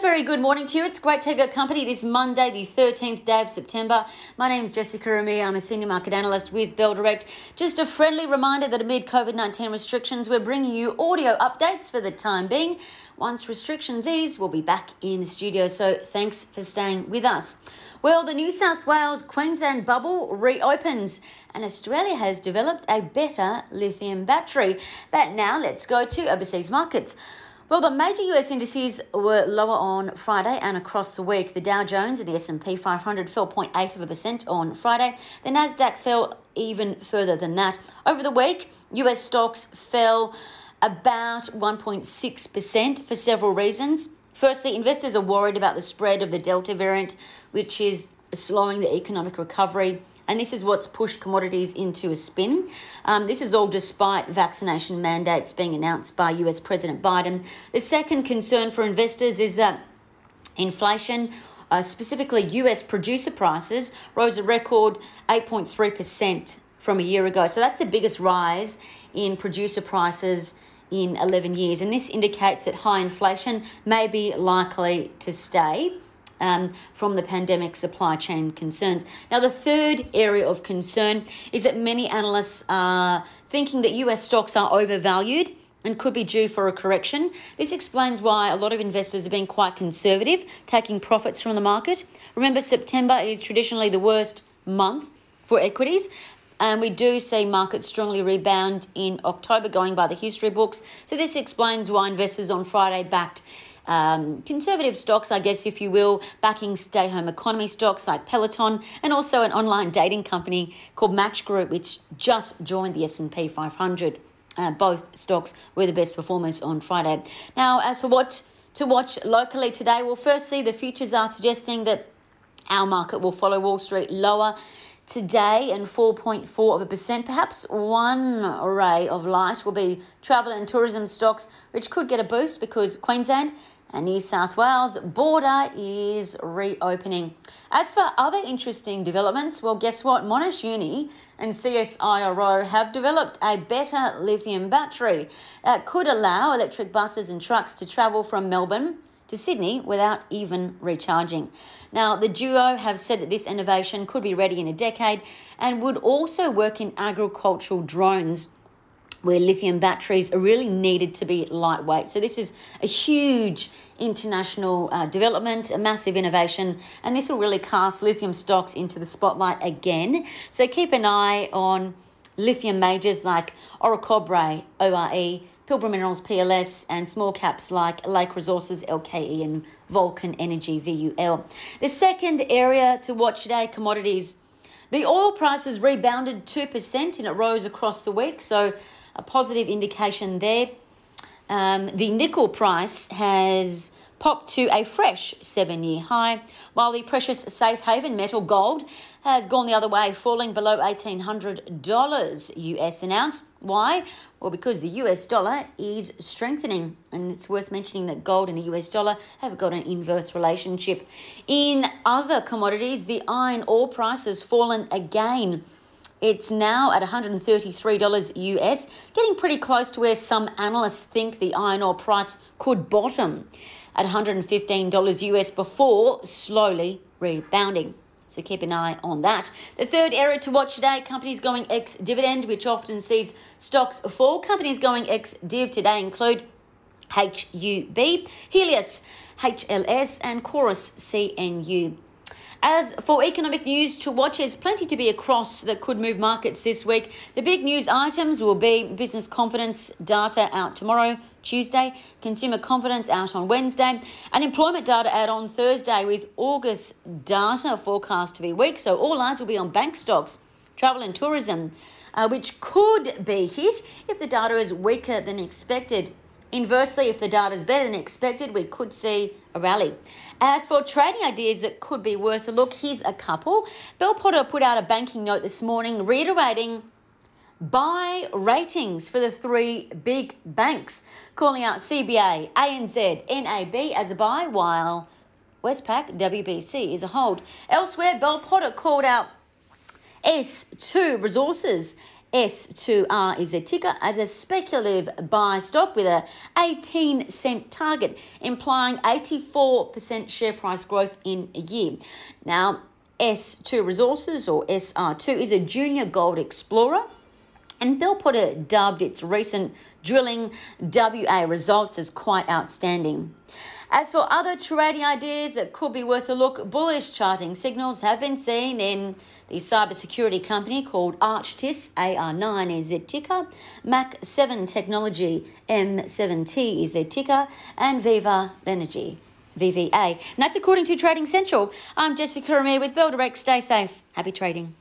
Very good morning to you. It's great to have your company this Monday, the 13th day of September. My name is Jessica Amir. I'm a senior market analyst with Bell Direct. Just a friendly reminder that amid COVID 19 restrictions, we're bringing you audio updates for the time being. Once restrictions ease, we'll be back in the studio. So thanks for staying with us. Well, the New South Wales Queensland bubble reopens and Australia has developed a better lithium battery. But now let's go to overseas markets. Well, the major US indices were lower on Friday and across the week. The Dow Jones and the S&P 500 fell 0.8 of a percent on Friday. The Nasdaq fell even further than that. Over the week, US stocks fell about 1.6% for several reasons. Firstly, investors are worried about the spread of the Delta variant, which is slowing the economic recovery and this is what's pushed commodities into a spin. Um, this is all despite vaccination mandates being announced by US President Biden. The second concern for investors is that inflation. Uh, specifically, US producer prices rose a record 8.3% from a year ago. So that's the biggest rise in producer prices in 11 years. And this indicates that high inflation may be likely to stay um, from the pandemic supply chain concerns. Now, the third area of concern is that many analysts are thinking that US stocks are overvalued and could be due for a correction. This explains why a lot of investors are being quite conservative, taking profits from the market. Remember, September is traditionally the worst month for equities. And we do see markets strongly rebound in October, going by the history books. So, this explains why investors on Friday backed um, conservative stocks, I guess, if you will, backing stay home economy stocks like Peloton and also an online dating company called Match Group, which just joined the S&P 500. Uh, both stocks were the best performers on Friday. Now, as for what to watch locally today, well, firstly, the futures are suggesting that our market will follow Wall Street lower today and 4.4 of a percent. Perhaps one ray of light will be travel and tourism stocks, which could get a boost because Queensland and New South Wales border is reopening. As for other interesting developments, well, guess what? Monash Uni and CSIRO have developed a better lithium battery that could allow electric buses and trucks to travel from Melbourne to Sydney without even recharging. Now, the duo have said that this innovation could be ready in a decade and would also work in agricultural drones where lithium batteries are really needed to be lightweight. So, this is a huge international uh, development, a massive innovation, and this will really cast lithium stocks into the spotlight again. So, keep an eye on lithium majors like Orocobre, ORE, Pilbara Minerals, PLS, and small caps like Lake Resources, LKE, and Vulcan Energy, VUL. The second area to watch today commodities. The oil prices rebounded 2% and it rose across the week, so a positive indication there. Um, the nickel price has popped to a fresh seven year high, while the precious safe haven metal gold has gone the other way, falling below $1,800 US an ounce. Why? Well, because the US dollar is strengthening, and it's worth mentioning that gold and the US dollar have got an inverse relationship. In other commodities, the iron ore price has fallen again. It's now at $133 US, getting pretty close to where some analysts think the iron ore price could bottom at $115 US before slowly rebounding. So keep an eye on that. The third area to watch today companies going ex dividend, which often sees stocks fall. Companies going ex div today include HUB, Healius, HLS, and Chorus CNU. As for economic news to watch, there's plenty to be across that could move markets this week. The big news items will be business confidence data out tomorrow, Tuesday, consumer confidence out on Wednesday, and employment data out on Thursday, with August data forecast to be weak. So all eyes will be on bank stocks, travel and tourism, uh, which could be hit if the data is weaker than expected. Inversely, if the data is better than expected, we could see a rally. As for trading ideas that could be worth a look, here's a couple. Bell Potter put out a banking note this morning reiterating buy ratings for the three big banks, calling out CBA, ANZ, NAB as a buy, while Westpac, WBC is a hold. Elsewhere, Bell Potter called out S2 Resources S2R is a ticker as a speculative buy stock with a 18 cent target, implying 84% share price growth in a year. Now, S2 Resources or SR2 is a junior gold explorer, and Bell Potter dubbed its recent drilling WA results is quite outstanding. As for other trading ideas that could be worth a look, bullish charting signals have been seen in the cybersecurity company called ArchTIS, AR9 is their ticker, Mach7 Technology, M7T is their ticker, and Viva Energy, VVA. And that's according to Trading Central. I'm Jessica Amir with Bell Direct. Stay safe. Happy trading.